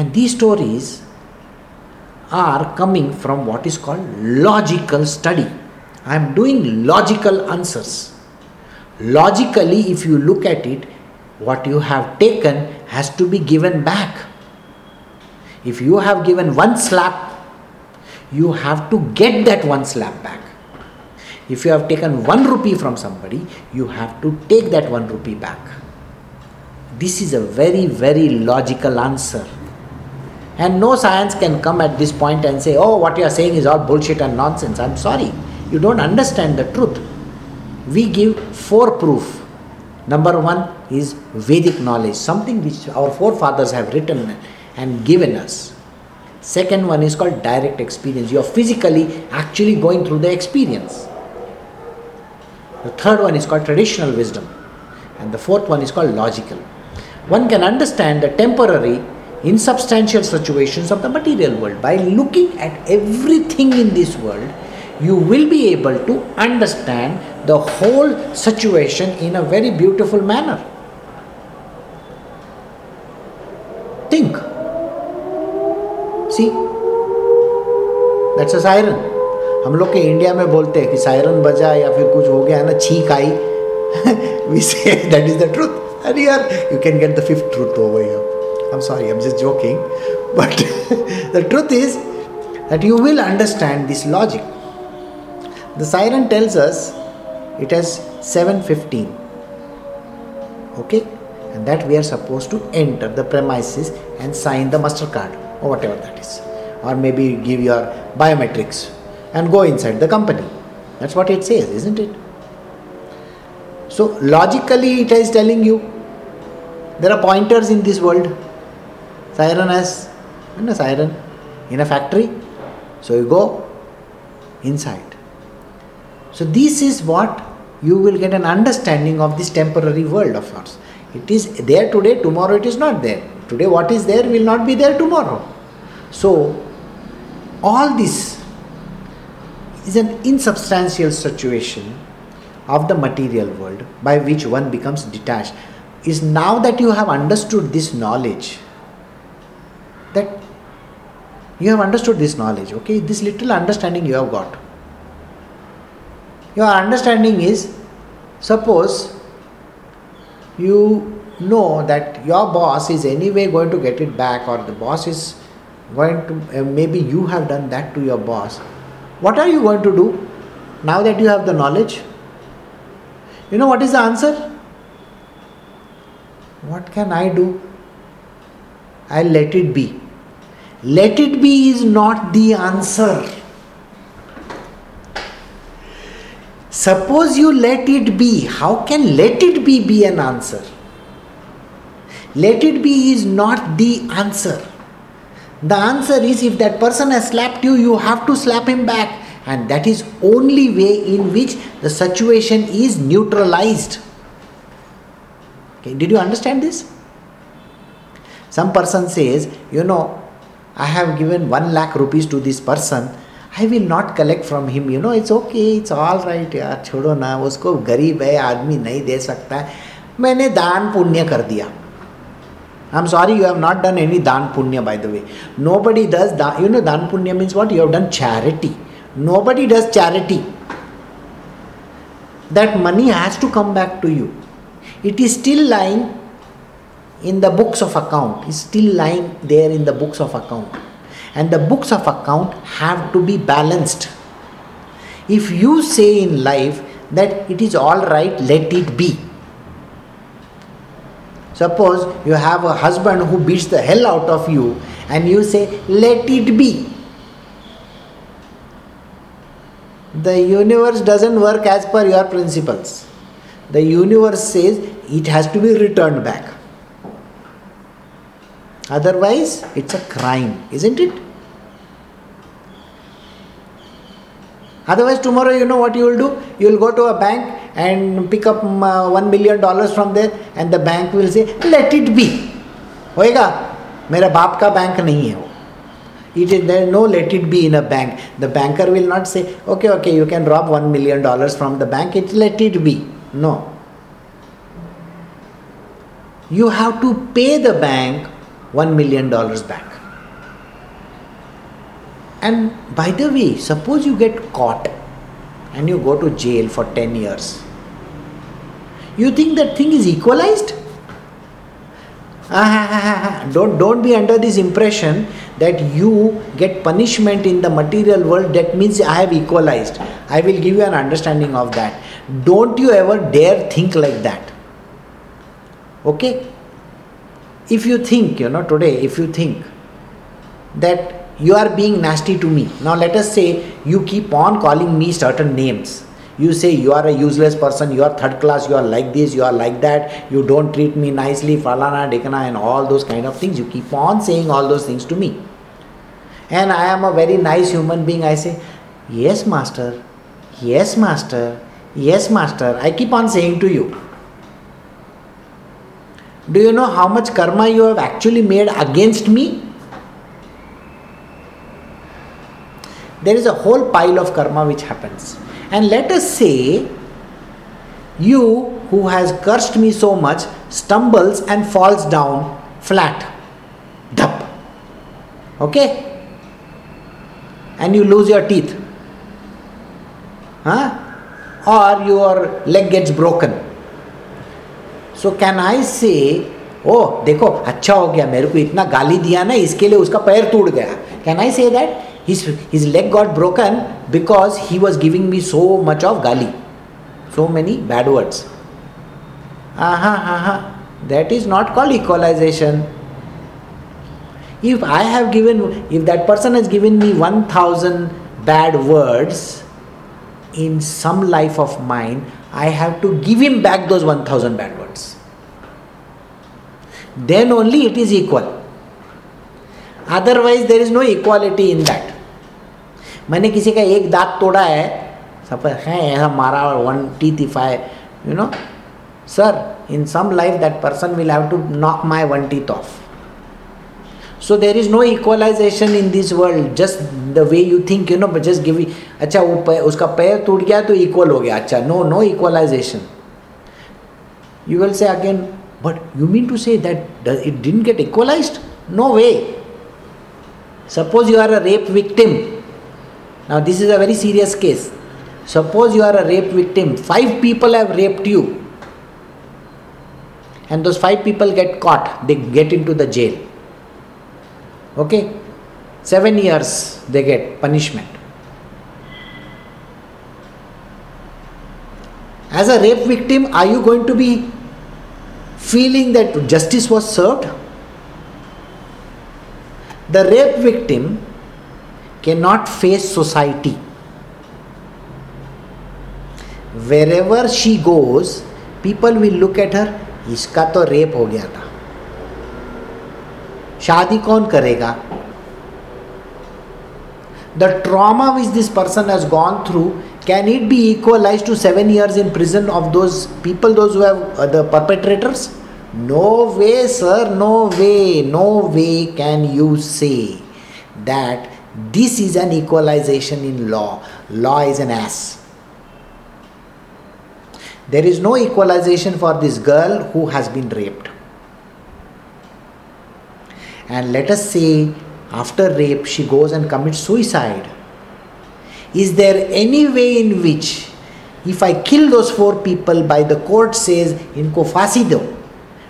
And these stories are coming from what is called logical study. I am doing logical answers. Logically, if you look at it, what you have taken has to be given back. If you have given one slap, you have to get that one slap back. If you have taken one rupee from somebody, you have to take that one rupee back. This is a very, very logical answer. And no science can come at this point and say, oh, what you are saying is all bullshit and nonsense. I'm sorry. You don't understand the truth. We give four proof. Number one is Vedic knowledge, something which our forefathers have written and given us. Second one is called direct experience. You are physically actually going through the experience. The third one is called traditional wisdom. And the fourth one is called logical. One can understand the temporary, insubstantial situations of the material world by looking at everything in this world. You will be able to understand the whole situation in a very beautiful manner. Think. See, that's a siren. हम लोग के India में बोलते हैं कि siren बजा या फिर कुछ हो गया है ना छींक आई we say that is the truth and यार you can get the fifth truth over here I'm sorry, I'm just joking. [LAUGHS] But the truth is that you will understand this logic. The siren tells us it has 7:15. Okay? And that we are supposed to enter the premises and sign the Mastercard or whatever that is. Or maybe give your biometrics and go inside the company. That's what it says, isn't it? So logically it is telling you there are pointers in this world Siren has a siren in a factory. So, you go inside. So, this is what you will get an understanding of this temporary world of yours. It is there today, tomorrow it is not there. Today, what is there will not be there tomorrow. So, all this is an insubstantial situation of the material world by which one becomes detached. Is now that you have understood this knowledge, you have understood this knowledge, okay, this little understanding you have got. Your understanding is suppose you know that your boss is anyway going to get it back, or the boss is going to, uh, maybe you have done that to your boss what are you going to do now that you have the knowledge? You know what is the answer? What can I do? I'll let it be. Let it be is not the answer. Suppose you let it be, how can let it be be an answer? Let it be is not the answer. The answer is if that person has slapped you, you have to slap him back. And that is only way in which the situation is neutralized. Okay, did you understand this? Some person says, you know, I have given one lakh rupees to this person. I will not collect from him. You know, it's okay, it's all right यार छोड़ो ना उसको गरीब है आदमी नहीं दे सकता है मैंने दान पुण्य कर दिया I'm sorry, you have not done any dan punya, by the way. Nobody does that. You know, dan punya means what? You have done charity. Nobody does charity. That money has to come back to you. It is still lying in the books of account. is still lying there in the books of account. And the books of account have to be balanced. If you say in life that it is all right, let it be Suppose you have a husband who beats the hell out of you and you say, let it be. The universe doesn't work as per your principles. The universe says it has to be returned back. Otherwise, it's a crime, isn't it? Otherwise, tomorrow, you know what you will do? You will go to a bank and pick up um, uh, 1 million dollars from there and the bank will say let it be होएगा मेरा बाप का bank नहीं है वो it is there no let it be in a bank the banker will not say okay okay you can rob 1 million dollars from the bank it let it be no you have to pay the bank 1 million dollars back. And by the way suppose you get caught and you go to jail for 10 years. You think that thing is equalized? [LAUGHS] Don't don't be under this impression that you get punishment in the material world. That means i have equalized. I will give you an understanding of that. Don't you ever dare think like that. Okay if you think you know today if you think that you are being nasty to me now let us say you keep on calling me certain names. You say you are a useless person you are third class you are like this you are like that you don't treat me nicely falana dekana and all those kind of things. You keep on saying all those things to me. And i am a very nice human being. I say yes master. Yes master. Yes master. I keep on saying to you do you know how much karma you have actually made against me there is a whole pile of karma which happens and let us say you who has cursed me so much stumbles and falls down flat. Dup. Okay? And you lose your teeth. Huh? Or your leg gets broken. So can I say, ओ देखो अच्छा हो गया मेरे को इतना गाली दिया ना इसके लिए उसका पैर टूट गया can I say that his, his leg got broken because he was giving me so much of gali, so many bad words. Aha, aha. That is not called equalization. If I have given, if that person has given me 1000 bad words in some life of mine, I have to give him back those 1000 bad words. then only it is equal. Otherwise there is no equality in that मैंने किसी का एक दांत तोड़ा है suppose है, ऐसा मारा one teeth five you know sir in some life that person will have to knock my one teeth off so there is no equalisation in this world just the way you think you know just give अच्छा वो पैर, उसका पैर टूट गया तो equal हो गया अच्छा no no equalisation you will say again but you mean to say that it didn't get equalized no way suppose you are a rape victim now, this is a very serious case. Suppose you are a rape victim, five people have raped you, and those five people get caught, they get into the jail. Okay? Seven years they get punishment. As a rape victim, are you going to be feeling that justice was served? The rape victim cannot face society. Wherever she goes, people will look at her, इसका तो rape हो गया था शादी कौन करेगा the trauma which this person has gone through can it be equalized to 7 years in prison of those people those who have uh, the perpetrators no way sir no way no way can you say that this is an equalization in law. Law is an ass. There is no equalization for this girl who has been raped. And let us say after rape she goes and commits suicide. Is there any way in which if I kill those four people by the court says inko fasi do,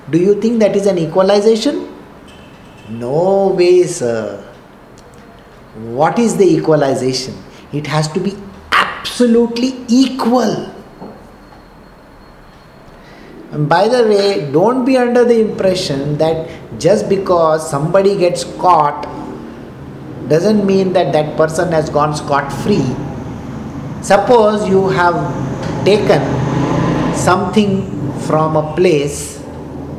do you think that is an equalization? No way, sir what is the equalization? It has to be absolutely equal. And by the way, don't be under the impression that just because somebody gets caught doesn't mean that that person has gone scot free. Suppose you have taken something from a place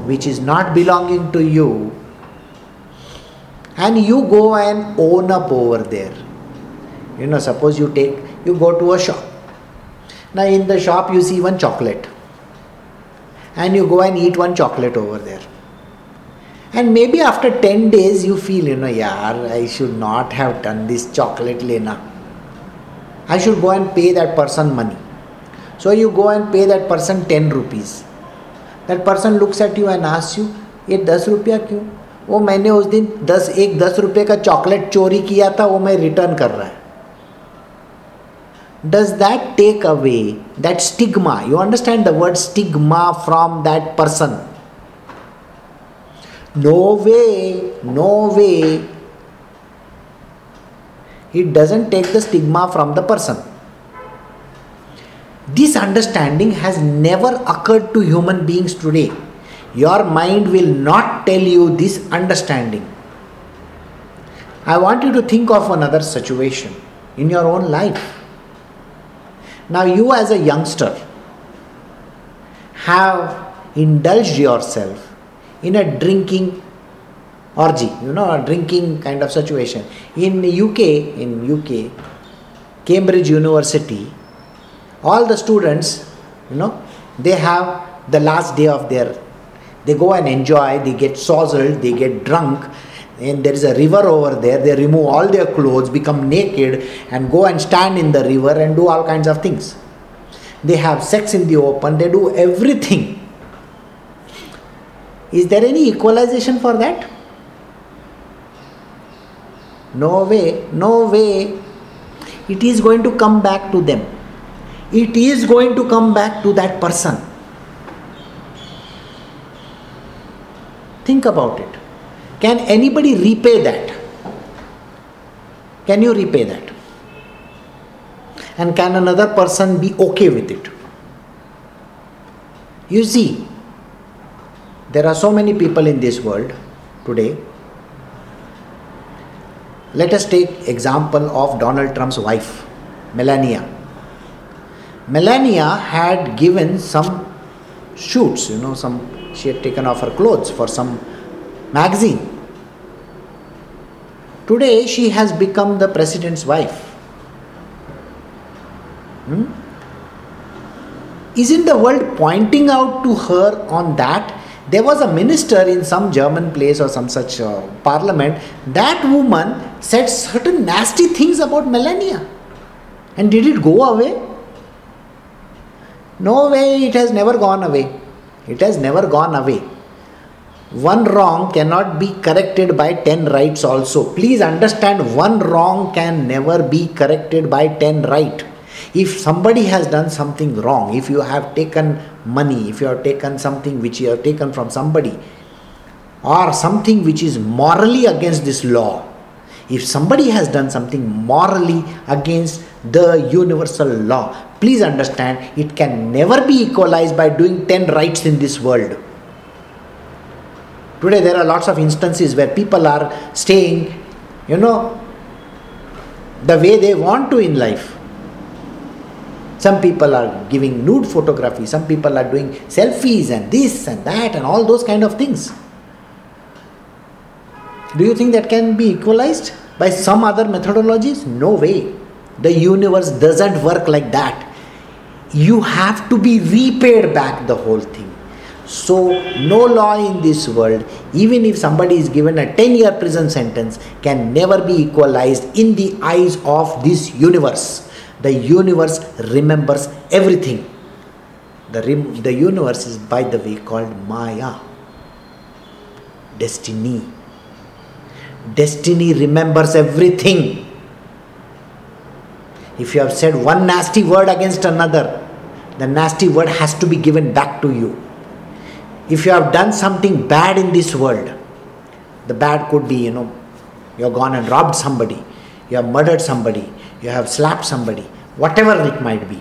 which is not belonging to you and you go and own up over there. You know, suppose you take, you go to a shop. Now, in the shop, you see one chocolate, and you go and eat one chocolate over there And maybe after 10 days, you feel, you know, yeah, I should not have done this chocolate lena. I should go and pay that person money. So you go and pay that person 10 rupees. That person looks at you and asks you, ये दस रुपया क्यों वो मैंने उस दिन दस एक दस रुपये का चॉकलेट चोरी किया था वो मैं रिटर्न कर रहा है does that take away that stigma you understand the word stigma from that person no way no way. It doesn't take the stigma from the person. This understanding has never occurred to human beings today. Your mind will not tell you this understanding. I want you to think of another situation in your own life. Now, you as a youngster have indulged yourself in a drinking orgy, you know, a drinking kind of situation. In UK, in UK, Cambridge University, all the students, you know, they have the last day of their, they go and enjoy, they get sozzled, they get drunk, and there is a river over there they remove all their clothes become naked and go and stand in the river and do all kinds of things they have sex in the open they do everything is there any equalization for that no way no way it is going to come back to them it is going to come back to that person think about it can anybody repay that? Can you repay that? And can another person be okay with it? You see, there are so many people in this world today. Let us take example of Donald Trump's wife, Melania. Melania had given some shoots, you know, some she had taken off her clothes for some magazine Today she has become the president's wife. Hmm? Isn't the world pointing out to her on that? There was a minister in some German place or some such uh, parliament. That woman said certain nasty things about Melania. And did it go away? No way, it has never gone away. It has never gone away one wrong cannot be corrected by 10 rights also please understand one wrong can never be corrected by 10 right if somebody has done something wrong if you have taken money if you have taken something which you have taken from somebody or something which is morally against this law if somebody has done something morally against the universal law please understand it can never be equalized by doing 10 rights in this world Today there are lots of instances where people are staying, you know, the way they want to in life. Some people are giving nude photography, some people are doing selfies and this and that and all those kind of things. Do you think that can be equalized by some other methodologies? No way. The universe doesn't work like that. You have to be repaid back the whole thing. So, no law in this world, even if somebody is given a 10 year prison sentence, can never be equalized in the eyes of this universe. The universe remembers everything. The, rem- the universe is, by the way, called Maya. Destiny. Destiny remembers everything. If you have said one nasty word against another, the nasty word has to be given back to you if you have done something bad in this world, the bad could be, you know, you have gone and robbed somebody, you have murdered somebody, you have slapped somebody, whatever it might be.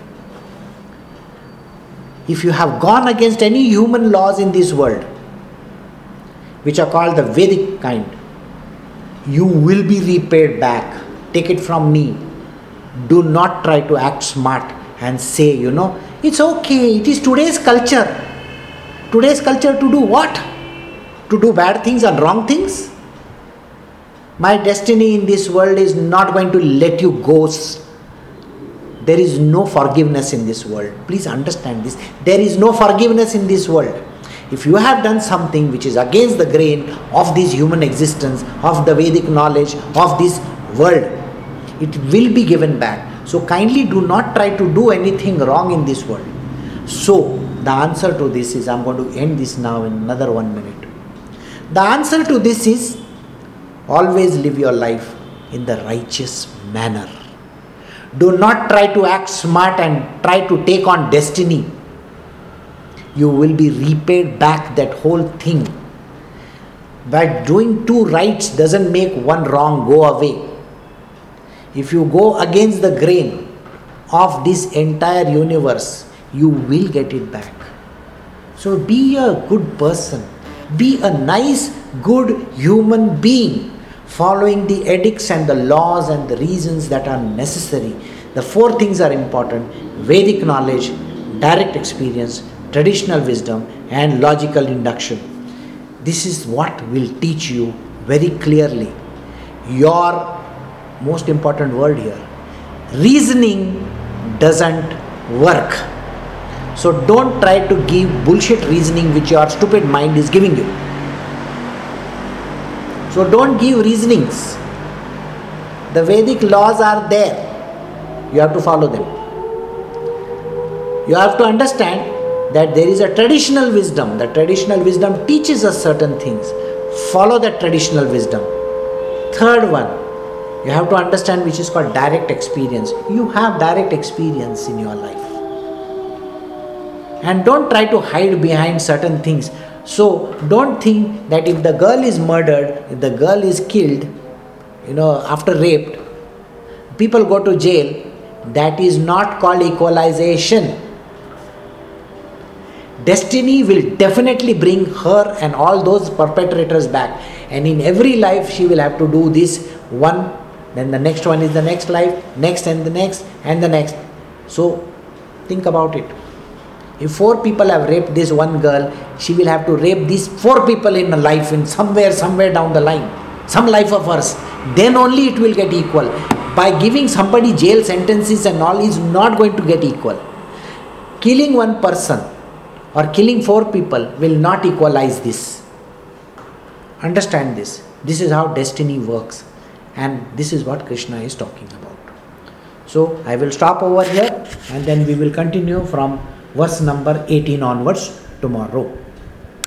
If you have gone against any human laws in this world, which are called the Vedic kind, you will be repaid back. Take it from me. Do not try to act smart and say, you know, it's okay, it is today's culture today's culture to do what? To do bad things and wrong things? My destiny in this world is not going to let you go there is no forgiveness in this world. Please understand this. There is no forgiveness in this world. If you have done something which is against the grain of this human existence, of the Vedic knowledge, of this world, it will be given back. So kindly do not try to do anything wrong in this world. So the answer to this is I'm going to end this now in another one minute. The answer to this is always live your life in the righteous manner. Do not try to act smart and try to take on destiny. You will be repaid back that whole thing. But doing two rights doesn't make one wrong go away. If you go against the grain of this entire universe, you will get it back. So be a good person. Be a nice, good human being following the edicts and the laws and the reasons that are necessary. The four things are important Vedic knowledge, direct experience, traditional wisdom, and logical induction. This is what will teach you very clearly your most important word here reasoning doesn't work. So don't try to give bullshit reasoning which your stupid mind is giving you. So don't give reasonings. The Vedic laws are there. You have to follow them. You have to understand that there is a traditional wisdom. The traditional wisdom teaches us certain things. Follow that traditional wisdom. Third one, you have to understand which is called direct experience. You have direct experience in your life. And don't try to hide behind certain things. So don't think that if the girl is murdered, if the girl is killed, you know, after raped, people go to jail, that is not called equalization. Destiny will definitely bring her and all those perpetrators back. And in every life, she will have to do this one, then the next one is the next life, next and the next, and the next. So think about it. If four people have raped this one girl, she will have to rape these four people in a life, in somewhere, somewhere down the line, some life of hers. Then only it will get equal. By giving somebody jail sentences and all is not going to get equal. Killing one person or killing four people will not equalize this. Understand this. This is how destiny works, and this is what Krishna is talking about. So I will stop over here and then we will continue from verse number 18 onwards tomorrow.